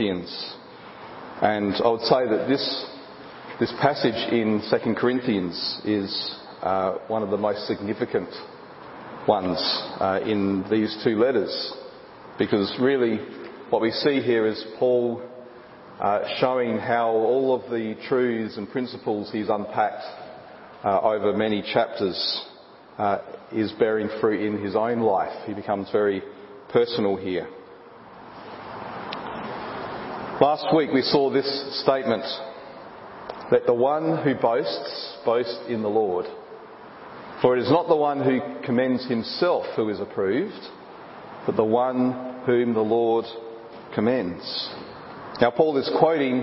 Corinthians. And I would say that this, this passage in 2 Corinthians is uh, one of the most significant ones uh, in these two letters. Because really, what we see here is Paul uh, showing how all of the truths and principles he's unpacked uh, over many chapters uh, is bearing fruit in his own life. He becomes very personal here. Last week we saw this statement that the one who boasts, boasts in the Lord. For it is not the one who commends himself who is approved, but the one whom the Lord commends. Now Paul is quoting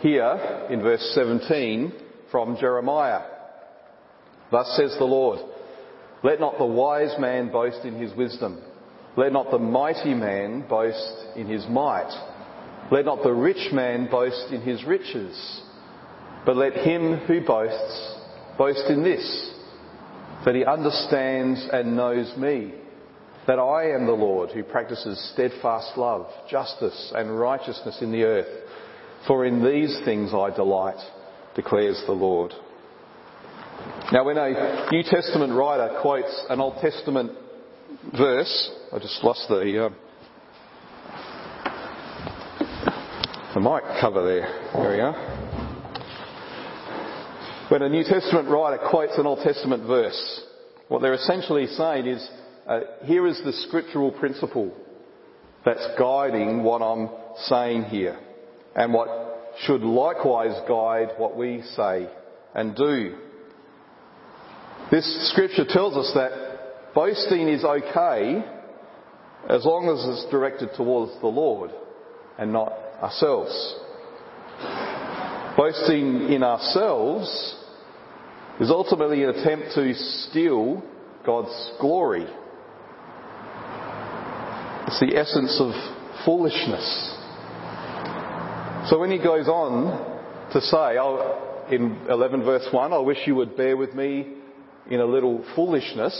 here in verse 17 from Jeremiah. Thus says the Lord, let not the wise man boast in his wisdom. Let not the mighty man boast in his might. Let not the rich man boast in his riches. But let him who boasts boast in this, that he understands and knows me, that I am the Lord who practices steadfast love, justice and righteousness in the earth. For in these things I delight, declares the Lord. Now, when a New Testament writer quotes an Old Testament verse, I just lost the, uh, the mic cover there. There we are. When a New Testament writer quotes an Old Testament verse, what they're essentially saying is, uh, here is the scriptural principle that's guiding what I'm saying here, and what should likewise guide what we say and do. This scripture tells us that boasting is okay as long as it's directed towards the Lord and not ourselves. Boasting in ourselves is ultimately an attempt to steal God's glory. It's the essence of foolishness. So when he goes on to say, in 11 verse 1, I wish you would bear with me in a little foolishness,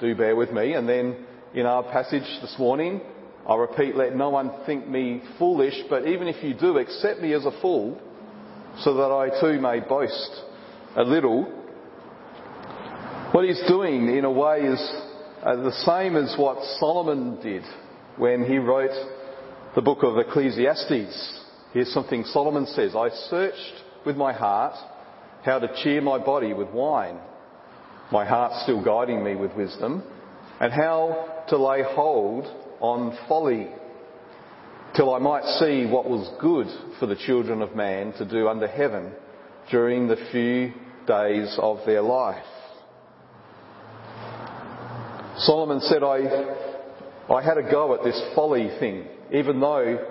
do bear with me. And then in our passage this morning, I repeat, let no one think me foolish, but even if you do, accept me as a fool, so that I too may boast a little. What he's doing, in a way, is uh, the same as what Solomon did when he wrote the book of Ecclesiastes. Here's something Solomon says I searched with my heart how to cheer my body with wine my heart still guiding me with wisdom, and how to lay hold on folly, till I might see what was good for the children of man to do under heaven during the few days of their life. Solomon said, I, I had a go at this folly thing, even though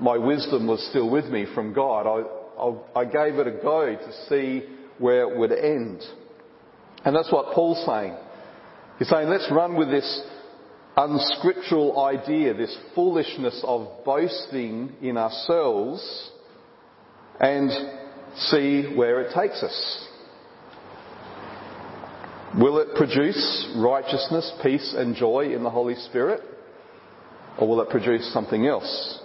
my wisdom was still with me from God. I, I, I gave it a go to see where it would end. And that's what Paul's saying. He's saying, let's run with this unscriptural idea, this foolishness of boasting in ourselves, and see where it takes us. Will it produce righteousness, peace, and joy in the Holy Spirit? Or will it produce something else?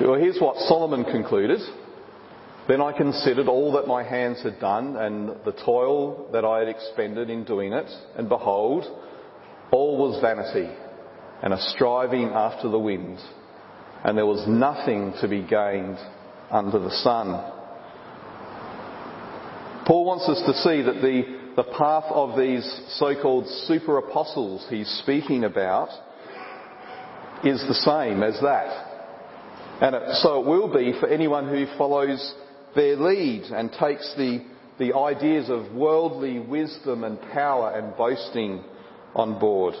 Well, here's what Solomon concluded. Then I considered all that my hands had done and the toil that I had expended in doing it, and behold, all was vanity and a striving after the wind, and there was nothing to be gained under the sun. Paul wants us to see that the, the path of these so-called super apostles he's speaking about is the same as that. And it, so it will be for anyone who follows their lead and takes the, the ideas of worldly wisdom and power and boasting on board.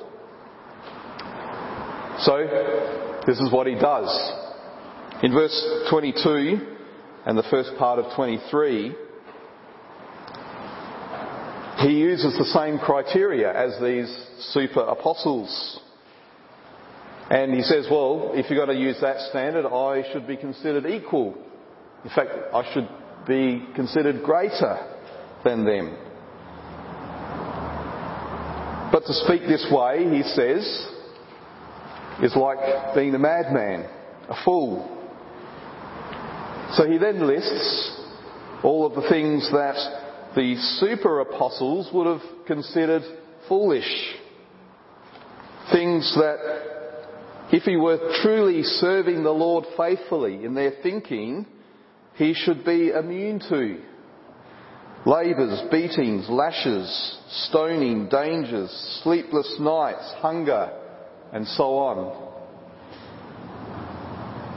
So, this is what he does. In verse 22 and the first part of 23, he uses the same criteria as these super apostles. And he says, well, if you're going to use that standard, I should be considered equal in fact, I should be considered greater than them. But to speak this way, he says, is like being a madman, a fool. So he then lists all of the things that the super apostles would have considered foolish. Things that, if he were truly serving the Lord faithfully in their thinking, he should be immune to. Labours, beatings, lashes, stoning, dangers, sleepless nights, hunger, and so on.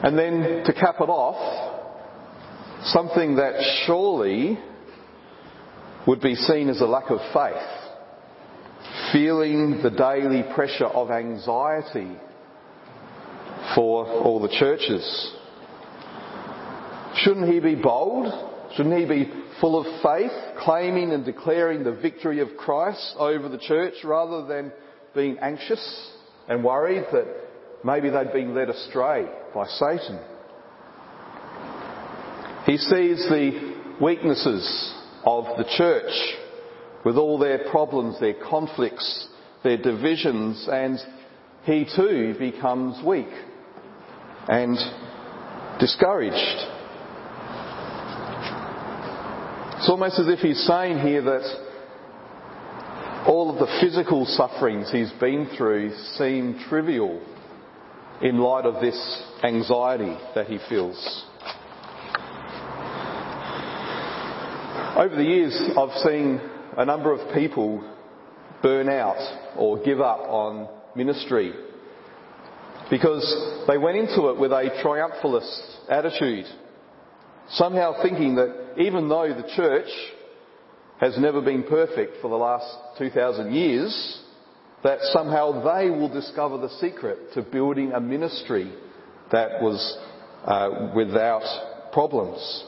And then to cap it off, something that surely would be seen as a lack of faith. Feeling the daily pressure of anxiety for all the churches. Shouldn't he be bold? Shouldn't he be full of faith, claiming and declaring the victory of Christ over the church rather than being anxious and worried that maybe they'd been led astray by Satan? He sees the weaknesses of the church with all their problems, their conflicts, their divisions, and he too becomes weak and discouraged. It's almost as if he's saying here that all of the physical sufferings he's been through seem trivial in light of this anxiety that he feels. Over the years, I've seen a number of people burn out or give up on ministry because they went into it with a triumphalist attitude, somehow thinking that even though the church has never been perfect for the last 2,000 years, that somehow they will discover the secret to building a ministry that was uh, without problems.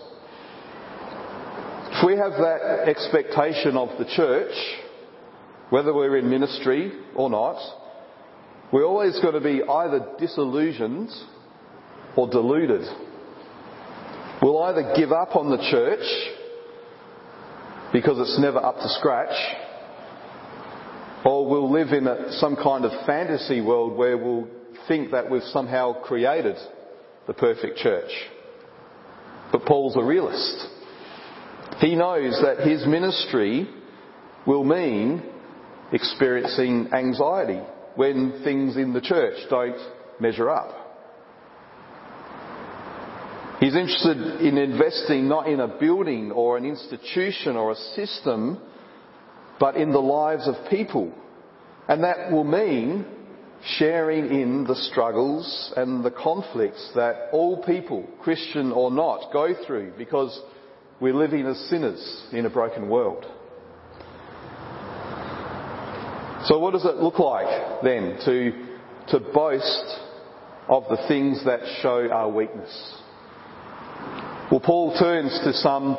If we have that expectation of the church, whether we're in ministry or not, we're always going to be either disillusioned or deluded. Either give up on the church because it's never up to scratch, or we'll live in a, some kind of fantasy world where we'll think that we've somehow created the perfect church. But Paul's a realist. He knows that his ministry will mean experiencing anxiety when things in the church don't measure up. He's interested in investing not in a building or an institution or a system, but in the lives of people. And that will mean sharing in the struggles and the conflicts that all people, Christian or not, go through because we're living as sinners in a broken world. So what does it look like then to, to boast of the things that show our weakness? Well, Paul turns to some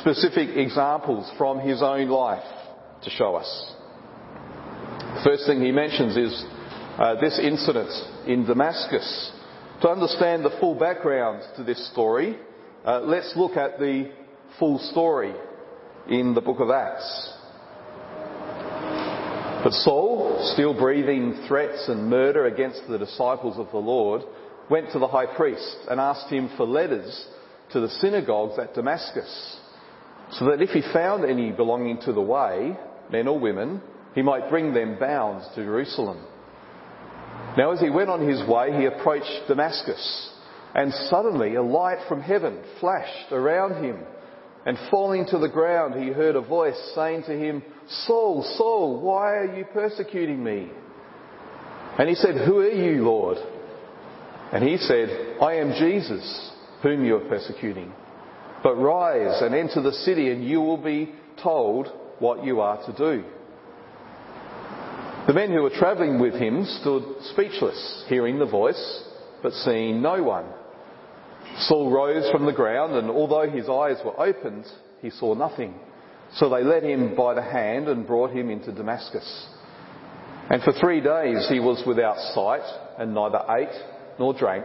specific examples from his own life to show us. The first thing he mentions is uh, this incident in Damascus. To understand the full background to this story, uh, let's look at the full story in the book of Acts. But Saul, still breathing threats and murder against the disciples of the Lord, went to the high priest and asked him for letters to the synagogues at Damascus, so that if he found any belonging to the way, men or women, he might bring them bound to Jerusalem. Now as he went on his way, he approached Damascus, and suddenly a light from heaven flashed around him and falling to the ground, he heard a voice saying to him, Saul, Saul, why are you persecuting me? And he said, Who are you, Lord? And he said, I am Jesus, whom you are persecuting. But rise and enter the city, and you will be told what you are to do. The men who were travelling with him stood speechless, hearing the voice, but seeing no one. Saul rose from the ground, and although his eyes were opened, he saw nothing. So they led him by the hand and brought him into Damascus. And for three days he was without sight, and neither ate nor drank.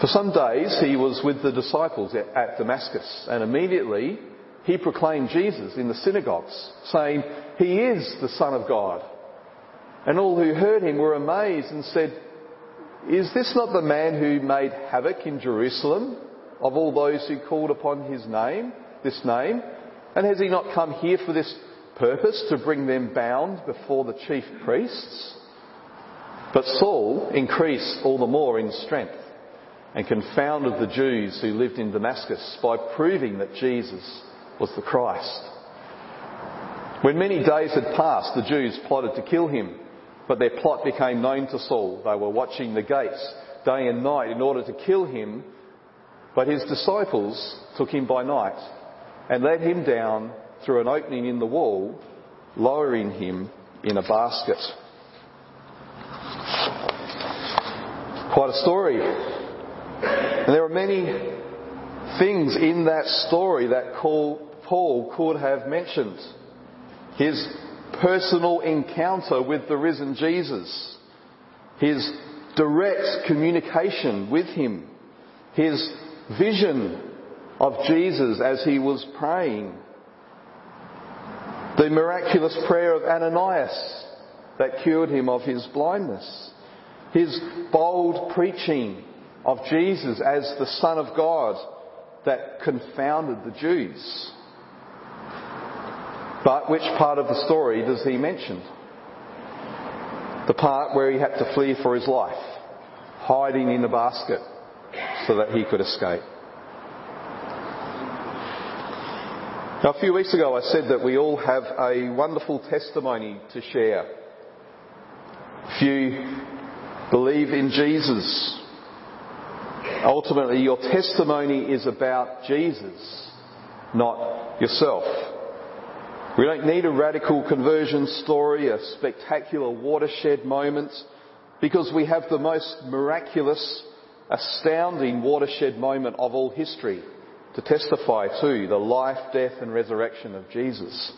For some days he was with the disciples at Damascus and immediately he proclaimed Jesus in the synagogues, saying, He is the Son of God. And all who heard him were amazed and said, Is this not the man who made havoc in Jerusalem of all those who called upon his name, this name? And has he not come here for this purpose, to bring them bound before the chief priests? But Saul increased all the more in strength and confounded the Jews who lived in Damascus by proving that Jesus was the Christ. When many days had passed, the Jews plotted to kill him, but their plot became known to Saul. They were watching the gates day and night in order to kill him, but his disciples took him by night and led him down through an opening in the wall, lowering him in a basket. Quite a story. And there are many things in that story that Paul could have mentioned. His personal encounter with the risen Jesus, his direct communication with him, his vision of Jesus as he was praying, the miraculous prayer of Ananias that cured him of his blindness, his bold preaching of Jesus as the Son of God that confounded the Jews. But which part of the story does he mention? The part where he had to flee for his life, hiding in a basket so that he could escape. Now, a few weeks ago, I said that we all have a wonderful testimony to share. If you believe in Jesus, ultimately your testimony is about Jesus, not yourself. We don't need a radical conversion story, a spectacular watershed moment, because we have the most miraculous, astounding watershed moment of all history to testify to the life, death and resurrection of Jesus.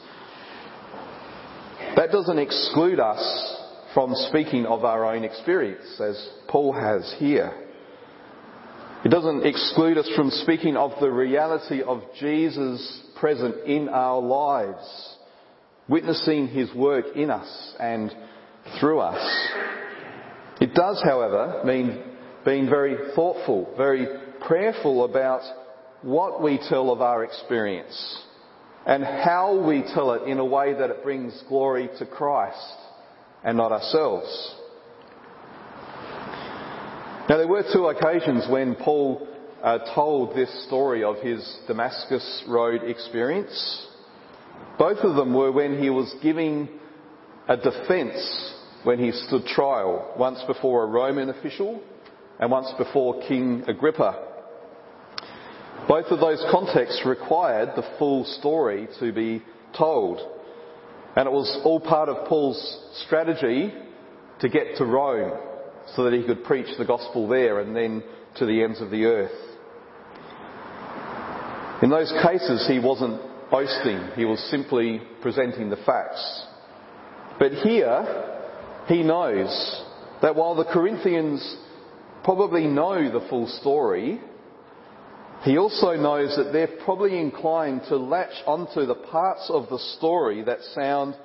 That doesn't exclude us from speaking of our own experience, as Paul has here. It doesn't exclude us from speaking of the reality of Jesus present in our lives, witnessing his work in us and through us. It does, however, mean being very thoughtful, very prayerful about what we tell of our experience and how we tell it in a way that it brings glory to Christ and not ourselves. Now, there were two occasions when Paul uh, told this story of his Damascus Road experience. Both of them were when he was giving a defence when he stood trial, once before a Roman official and once before King Agrippa. Both of those contexts required the full story to be told. And it was all part of Paul's strategy to get to Rome so that he could preach the gospel there and then to the ends of the earth. In those cases, he wasn't boasting, he was simply presenting the facts. But here, he knows that while the Corinthians probably know the full story, he also knows that they're probably inclined to latch onto the parts of the story that sound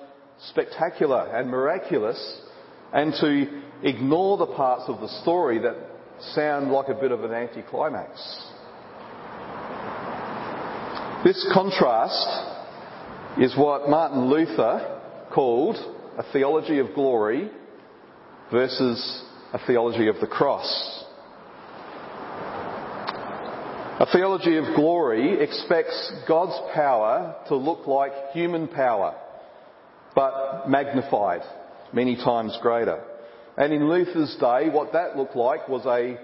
spectacular and miraculous and to ignore the parts of the story that sound like a bit of an anticlimax. This contrast is what Martin Luther called a theology of glory versus a theology of the cross. A theology of glory expects God's power to look like human power, but magnified, many times greater. And in Luther's day, what that looked like was a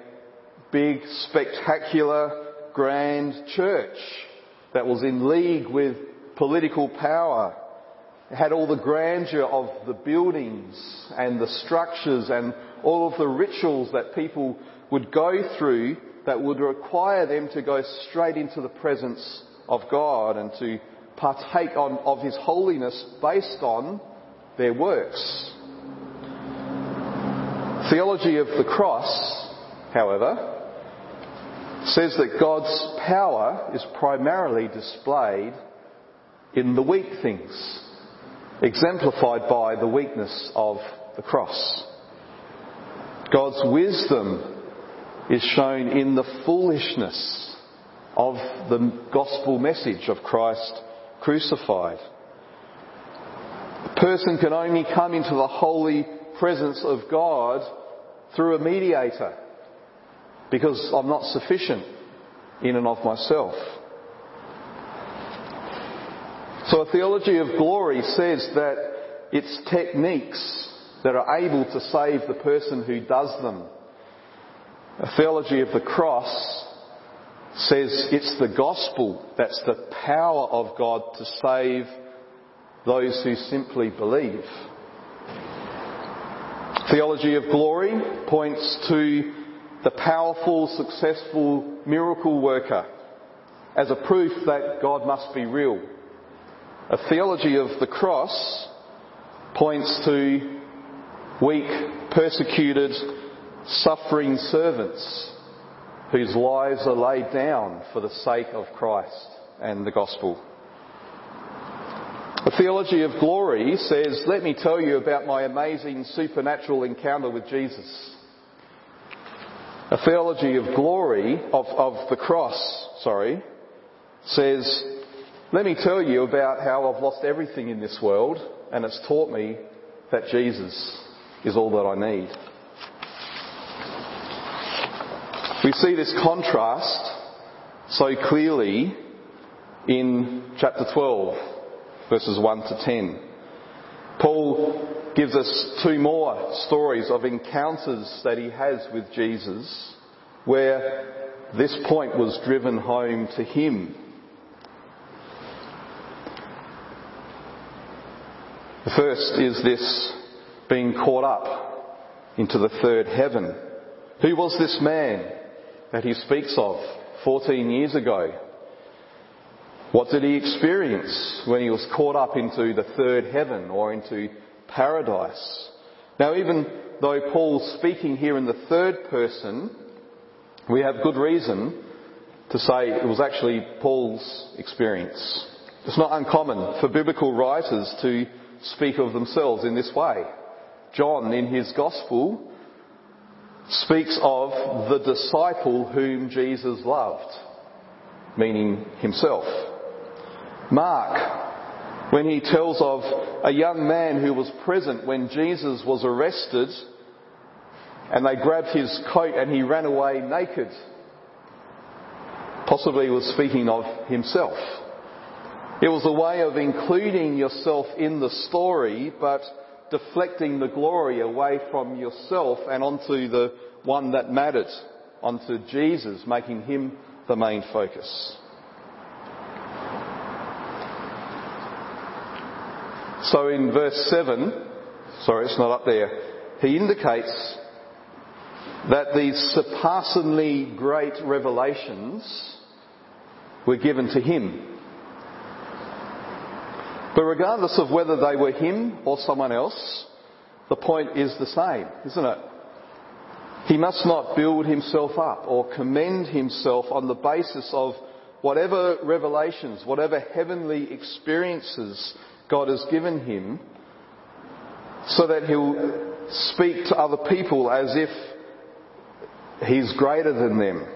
big, spectacular, grand church that was in league with political power. It had all the grandeur of the buildings and the structures and all of the rituals that people would go through that would require them to go straight into the presence of God and to partake on, of His holiness based on their works. Theology of the cross, however, says that God's power is primarily displayed in the weak things, exemplified by the weakness of the cross. God's wisdom is shown in the foolishness of the gospel message of Christ crucified. A person can only come into the holy presence of God through a mediator because I'm not sufficient in and of myself. So a theology of glory says that it's techniques that are able to save the person who does them. A theology of the cross says it's the gospel that's the power of God to save those who simply believe. Theology of glory points to the powerful, successful miracle worker as a proof that God must be real. A theology of the cross points to weak, persecuted, suffering servants whose lives are laid down for the sake of Christ and the gospel. The theology of glory says, let me tell you about my amazing supernatural encounter with Jesus. A theology of glory, of, of the cross, sorry, says, let me tell you about how I've lost everything in this world and it's taught me that Jesus is all that I need. We see this contrast so clearly in chapter 12, verses 1 to 10. Paul gives us two more stories of encounters that he has with Jesus where this point was driven home to him. The first is this being caught up into the third heaven. Who was this man? that he speaks of 14 years ago. What did he experience when he was caught up into the third heaven or into paradise? Now, even though Paul's speaking here in the third person, we have good reason to say it was actually Paul's experience. It's not uncommon for biblical writers to speak of themselves in this way. John, in his Gospel, speaks of the disciple whom Jesus loved, meaning himself. Mark, when he tells of a young man who was present when Jesus was arrested and they grabbed his coat and he ran away naked, possibly was speaking of himself. It was a way of including yourself in the story, but deflecting the glory away from yourself and onto the one that mattered, onto Jesus, making him the main focus. So in verse 7, sorry, it's not up there, he indicates that these surpassingly great revelations were given to him. But regardless of whether they were him or someone else, the point is the same, isn't it? He must not build himself up or commend himself on the basis of whatever revelations, whatever heavenly experiences God has given him, so that he'll speak to other people as if he's greater than them,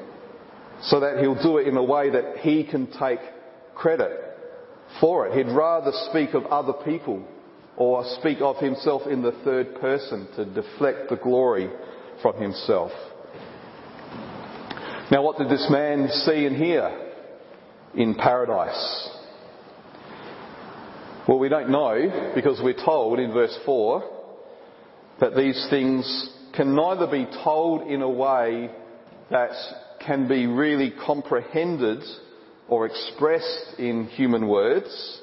so that he'll do it in a way that he can take credit for it. He'd rather speak of other people or speak of himself in the third person to deflect the glory from himself. Now, what did this man see and hear in paradise? Well, we don't know because we're told in verse 4 that these things can neither be told in a way that can be really comprehended or expressed in human words,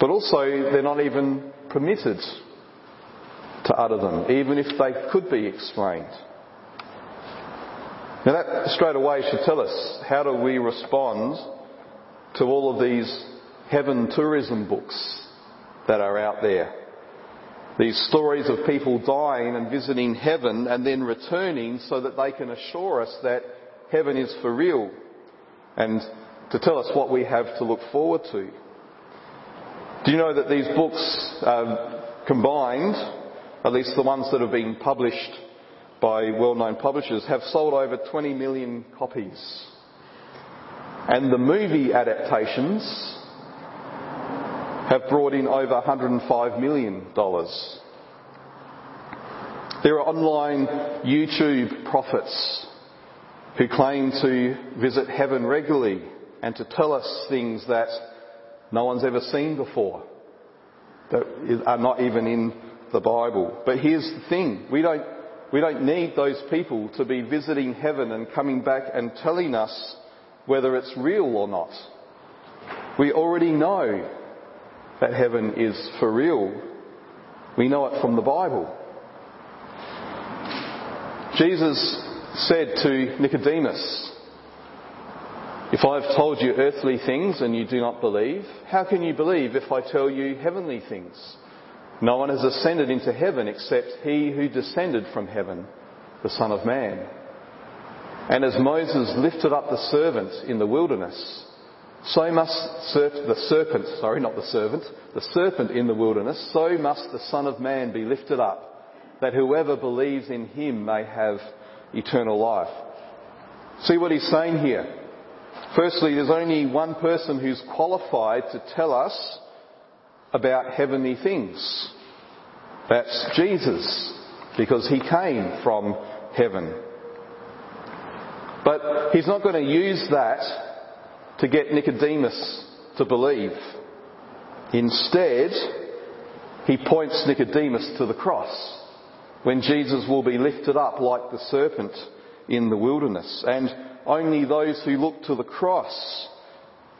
but also they're not even permitted to utter them, even if they could be explained. Now that straight away should tell us how do we respond to all of these heaven tourism books that are out there. These stories of people dying and visiting heaven and then returning so that they can assure us that heaven is for real and to tell us what we have to look forward to. Do you know that these books um, combined, at least the ones that have been published by well-known publishers, have sold over 20 million copies? And the movie adaptations have brought in over $105 million. There are online YouTube prophets who claim to visit heaven regularly and to tell us things that no one's ever seen before, that are not even in the Bible. But here's the thing, we don't, we don't need those people to be visiting heaven and coming back and telling us whether it's real or not. We already know that heaven is for real. We know it from the Bible. Jesus said to Nicodemus, If I have told you earthly things and you do not believe, how can you believe if I tell you heavenly things? No one has ascended into heaven except he who descended from heaven, the Son of Man. And as Moses lifted up the servant in the wilderness, so must the serpent, sorry, not the servant, the serpent in the wilderness, so must the Son of Man be lifted up, that whoever believes in him may have eternal life. See what he's saying here. Firstly, there's only one person who's qualified to tell us about heavenly things. That's Jesus, because he came from heaven. But he's not going to use that to get Nicodemus to believe. Instead, he points Nicodemus to the cross when Jesus will be lifted up like the serpent in the wilderness. And only those who look to the cross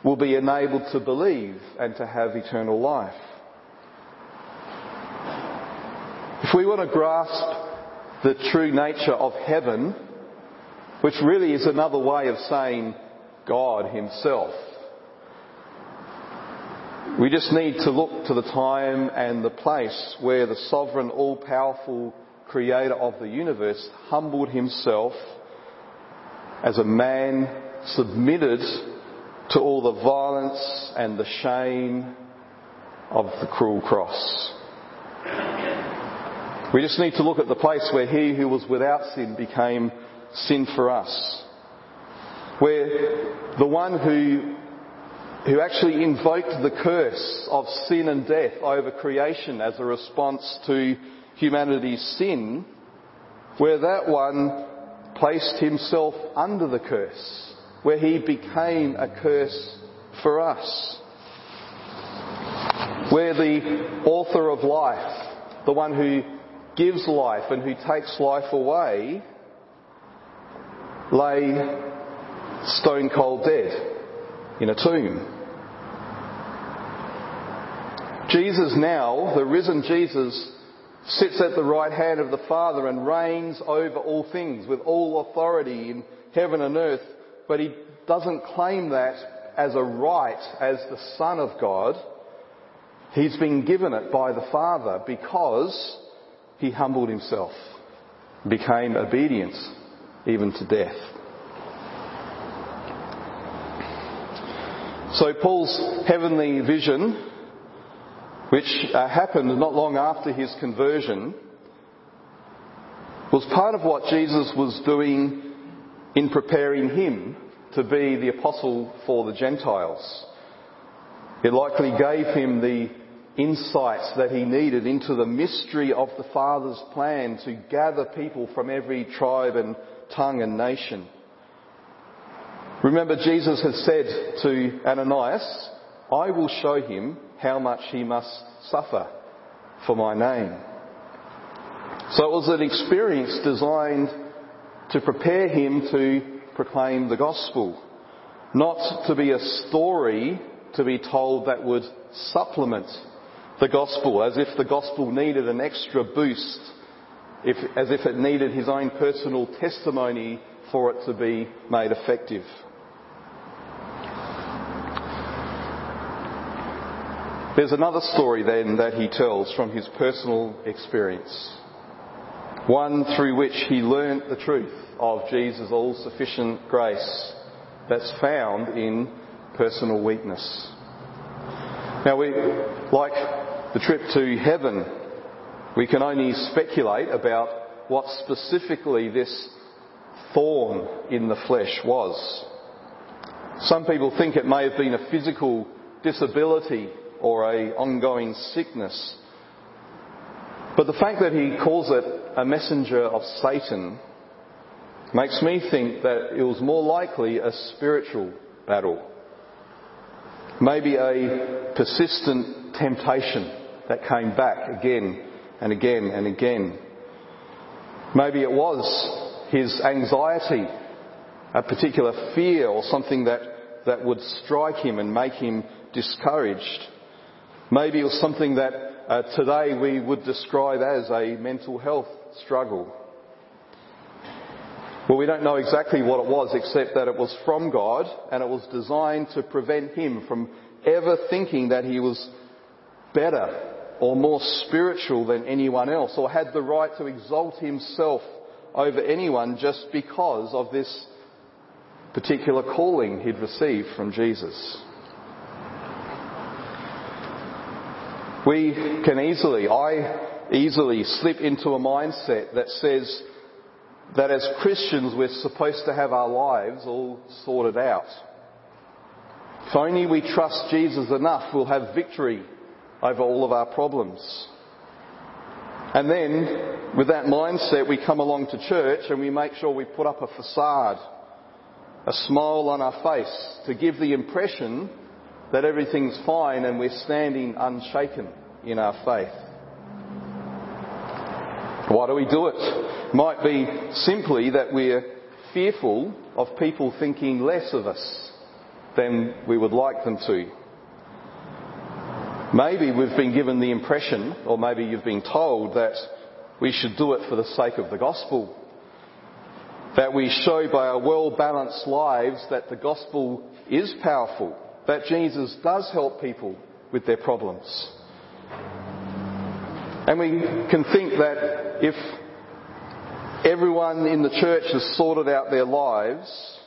will be enabled to believe and to have eternal life. If we want to grasp the true nature of heaven, which really is another way of saying God Himself, we just need to look to the time and the place where the sovereign, all-powerful creator of the universe, humbled himself as a man, submitted to all the violence and the shame of the cruel cross. We just need to look at the place where he who was without sin became sin for us. Where the one who, who actually invoked the curse of sin and death over creation as a response to humanity's sin, where that one placed himself under the curse, where he became a curse for us. Where the author of life, the one who gives life and who takes life away, lay stone cold dead in a tomb. Jesus now, the risen Jesus, sits at the right hand of the Father and reigns over all things with all authority in heaven and earth, but he doesn't claim that as a right as the Son of God. He's been given it by the Father because he humbled himself. became obedient even to death. So Paul's heavenly vision, which uh, happened not long after his conversion, was part of what Jesus was doing in preparing him to be the apostle for the Gentiles. It likely gave him the insights that he needed into the mystery of the Father's plan to gather people from every tribe and tongue and nation. Remember, Jesus has said to Ananias, I will show him how much he must suffer for my name. So it was an experience designed to prepare him to proclaim the gospel, not to be a story to be told that would supplement the gospel, as if the gospel needed an extra boost, if, as if it needed his own personal testimony for it to be made effective. There's another story then that he tells from his personal experience. One through which he learnt the truth of Jesus' all sufficient grace that's found in personal weakness. Now we, like the trip to heaven, we can only speculate about what specifically this thorn in the flesh was. Some people think it may have been a physical disability or a ongoing sickness. But the fact that he calls it a messenger of Satan makes me think that it was more likely a spiritual battle. Maybe a persistent temptation that came back again and again and again. Maybe it was his anxiety, a particular fear or something that, that would strike him and make him discouraged. Maybe it was something that uh, today we would describe as a mental health struggle. Well, we don't know exactly what it was except that it was from God and it was designed to prevent him from ever thinking that he was better or more spiritual than anyone else or had the right to exalt himself over anyone just because of this particular calling he'd received from Jesus. We can easily, I easily slip into a mindset that says that as Christians we're supposed to have our lives all sorted out. If only we trust Jesus enough, we'll have victory over all of our problems. And then, with that mindset, we come along to church and we make sure we put up a facade, a smile on our face to give the impression that everything's fine and we're standing unshaken in our faith. Why do we do it? Might be simply that we're fearful of people thinking less of us than we would like them to. Maybe we've been given the impression, or maybe you've been told, that we should do it for the sake of the gospel. That we show by our well balanced lives that the gospel is powerful, that Jesus does help people with their problems. And we can think that if everyone in the church has sorted out their lives,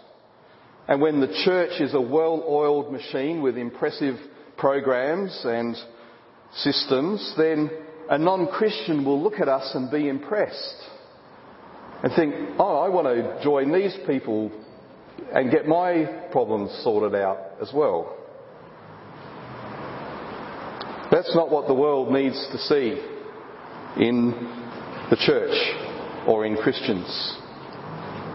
and when the church is a well oiled machine with impressive programs and systems, then a non Christian will look at us and be impressed and think, oh, I want to join these people and get my problems sorted out as well. That's not what the world needs to see in the church or in Christians.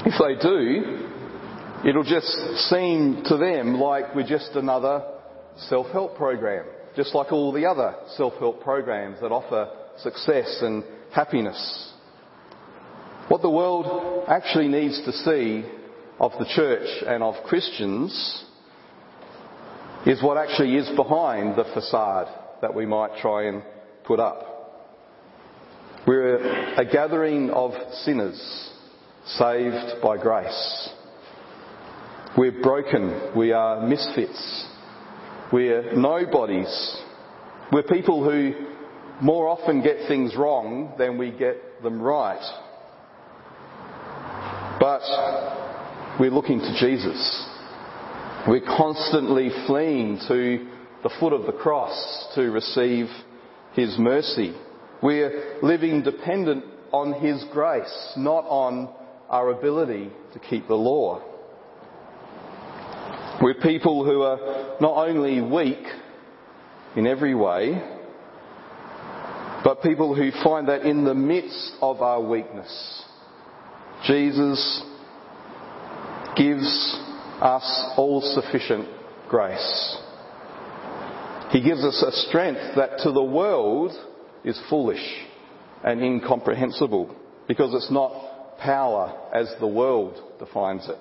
If they do, it'll just seem to them like we're just another self-help program, just like all the other self-help programs that offer success and happiness. What the world actually needs to see of the church and of Christians is what actually is behind the facade that we might try and put up. We're a gathering of sinners saved by grace. We're broken. We are misfits. We're nobodies. We're people who more often get things wrong than we get them right. But we're looking to Jesus. We're constantly fleeing to the foot of the cross to receive His mercy. We're living dependent on His grace, not on our ability to keep the law. We're people who are not only weak in every way, but people who find that in the midst of our weakness, Jesus gives us all sufficient grace. He gives us a strength that to the world is foolish and incomprehensible because it's not power as the world defines it.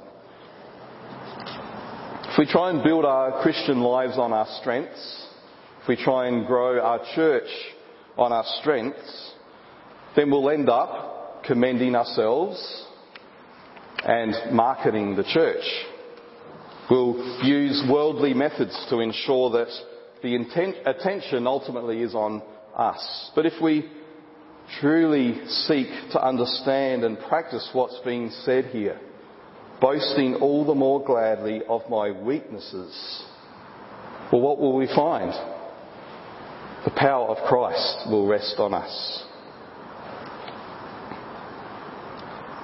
If we try and build our Christian lives on our strengths, if we try and grow our church on our strengths, then we'll end up commending ourselves and marketing the church. We'll use worldly methods to ensure that the intent, attention ultimately is on us. But if we truly seek to understand and practice what's being said here, boasting all the more gladly of my weaknesses, well, what will we find? The power of Christ will rest on us.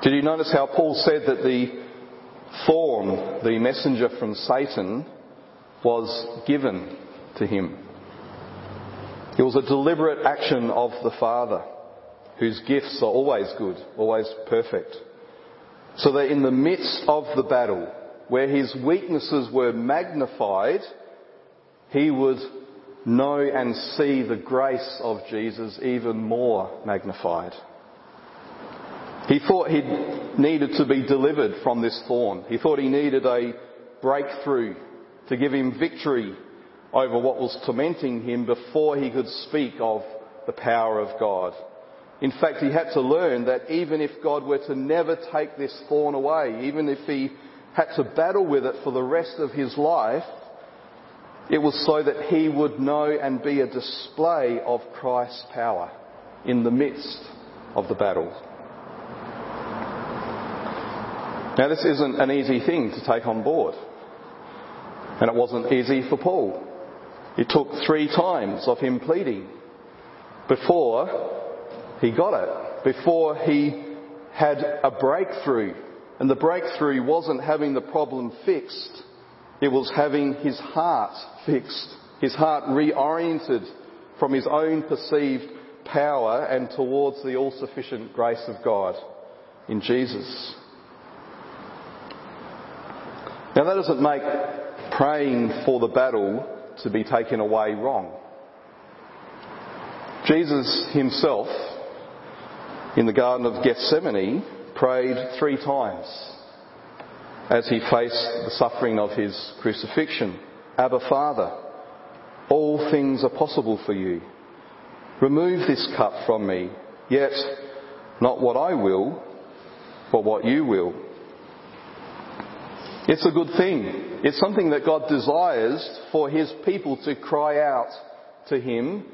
Did you notice how Paul said that the thorn, the messenger from Satan, was given to him? It was a deliberate action of the Father, whose gifts are always good, always perfect. So that in the midst of the battle, where his weaknesses were magnified, he would know and see the grace of Jesus even more magnified. He thought he needed to be delivered from this thorn. He thought he needed a breakthrough to give him victory over what was tormenting him before he could speak of the power of God. In fact, he had to learn that even if God were to never take this thorn away, even if he had to battle with it for the rest of his life, it was so that he would know and be a display of Christ's power in the midst of the battle. Now, this isn't an easy thing to take on board. And it wasn't easy for Paul. It took three times of him pleading before he got it, before he had a breakthrough. And the breakthrough wasn't having the problem fixed, it was having his heart fixed, his heart reoriented from his own perceived power and towards the all sufficient grace of God in Jesus. Now that doesn't make praying for the battle to be taken away wrong. Jesus himself in the Garden of Gethsemane prayed three times as he faced the suffering of his crucifixion. Abba Father, all things are possible for you. Remove this cup from me, yet not what I will, but what you will. It's a good thing. It's something that God desires for His people to cry out to Him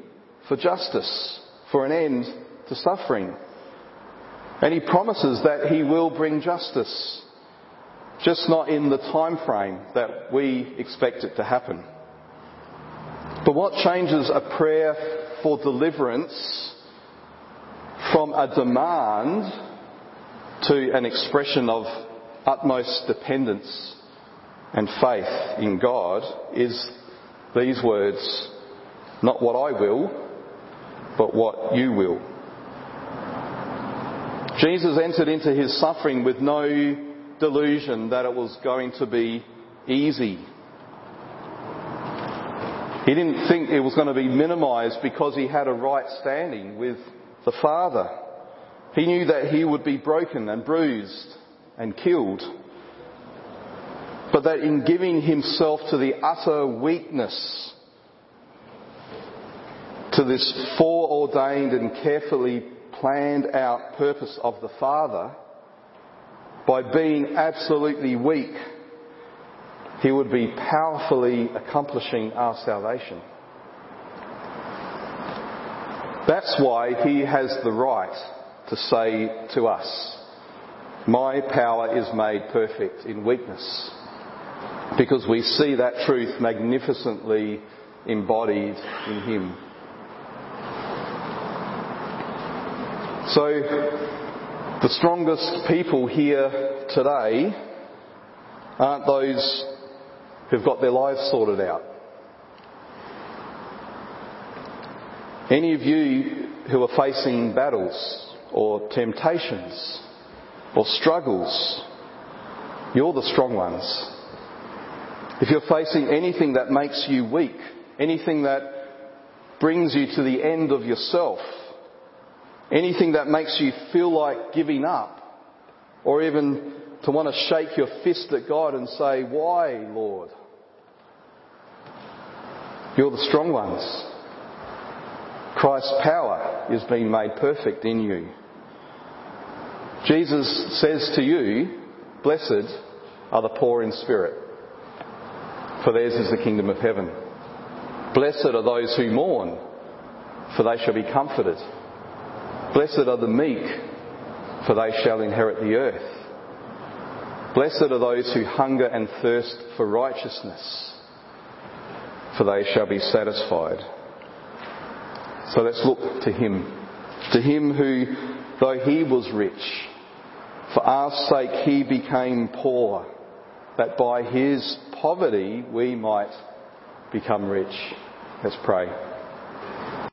for justice, for an end to suffering. And He promises that He will bring justice, just not in the time frame that we expect it to happen. But what changes a prayer for deliverance from a demand to an expression of utmost dependence and faith in God is these words, not what I will, but what you will. Jesus entered into his suffering with no delusion that it was going to be easy. He didn't think it was going to be minimized because he had a right standing with the Father. He knew that he would be broken and bruised and killed. But that in giving himself to the utter weakness, to this foreordained and carefully planned out purpose of the Father, by being absolutely weak, he would be powerfully accomplishing our salvation. That's why he has the right to say to us, My power is made perfect in weakness. Because we see that truth magnificently embodied in Him. So, the strongest people here today aren't those who've got their lives sorted out. Any of you who are facing battles or temptations or struggles, you're the strong ones. If you're facing anything that makes you weak, anything that brings you to the end of yourself, anything that makes you feel like giving up, or even to want to shake your fist at God and say, Why, Lord? You're the strong ones. Christ's power is being made perfect in you. Jesus says to you, Blessed are the poor in spirit, for theirs is the kingdom of heaven. Blessed are those who mourn, for they shall be comforted. Blessed are the meek, for they shall inherit the earth. Blessed are those who hunger and thirst for righteousness, for they shall be satisfied. So let's look to him. To him who, though he was rich, for our sake he became poor, that by his poverty we might become rich. Let's pray.